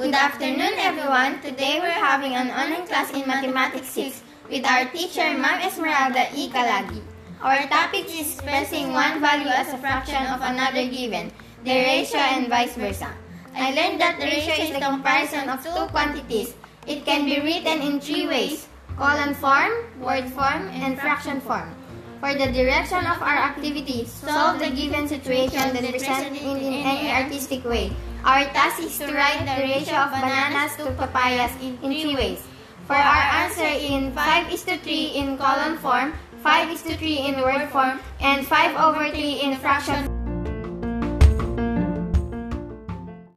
Good afternoon, everyone. Today we're having an online class in Mathematics 6 with our teacher, Ma'am Esmeralda E. Calagi. Our topic is expressing one value as a fraction of another given, the ratio and vice versa. I learned that the ratio is the comparison of two quantities. It can be written in three ways, column form, word form, and fraction form. For the direction of our activity, solve the given situation that presented in, in any artistic way. Our task is to write the ratio of bananas to papayas in, three ways. For our answer in 5 is to 3 in column form, 5 is to 3 in word form, and 5 over 3 in fraction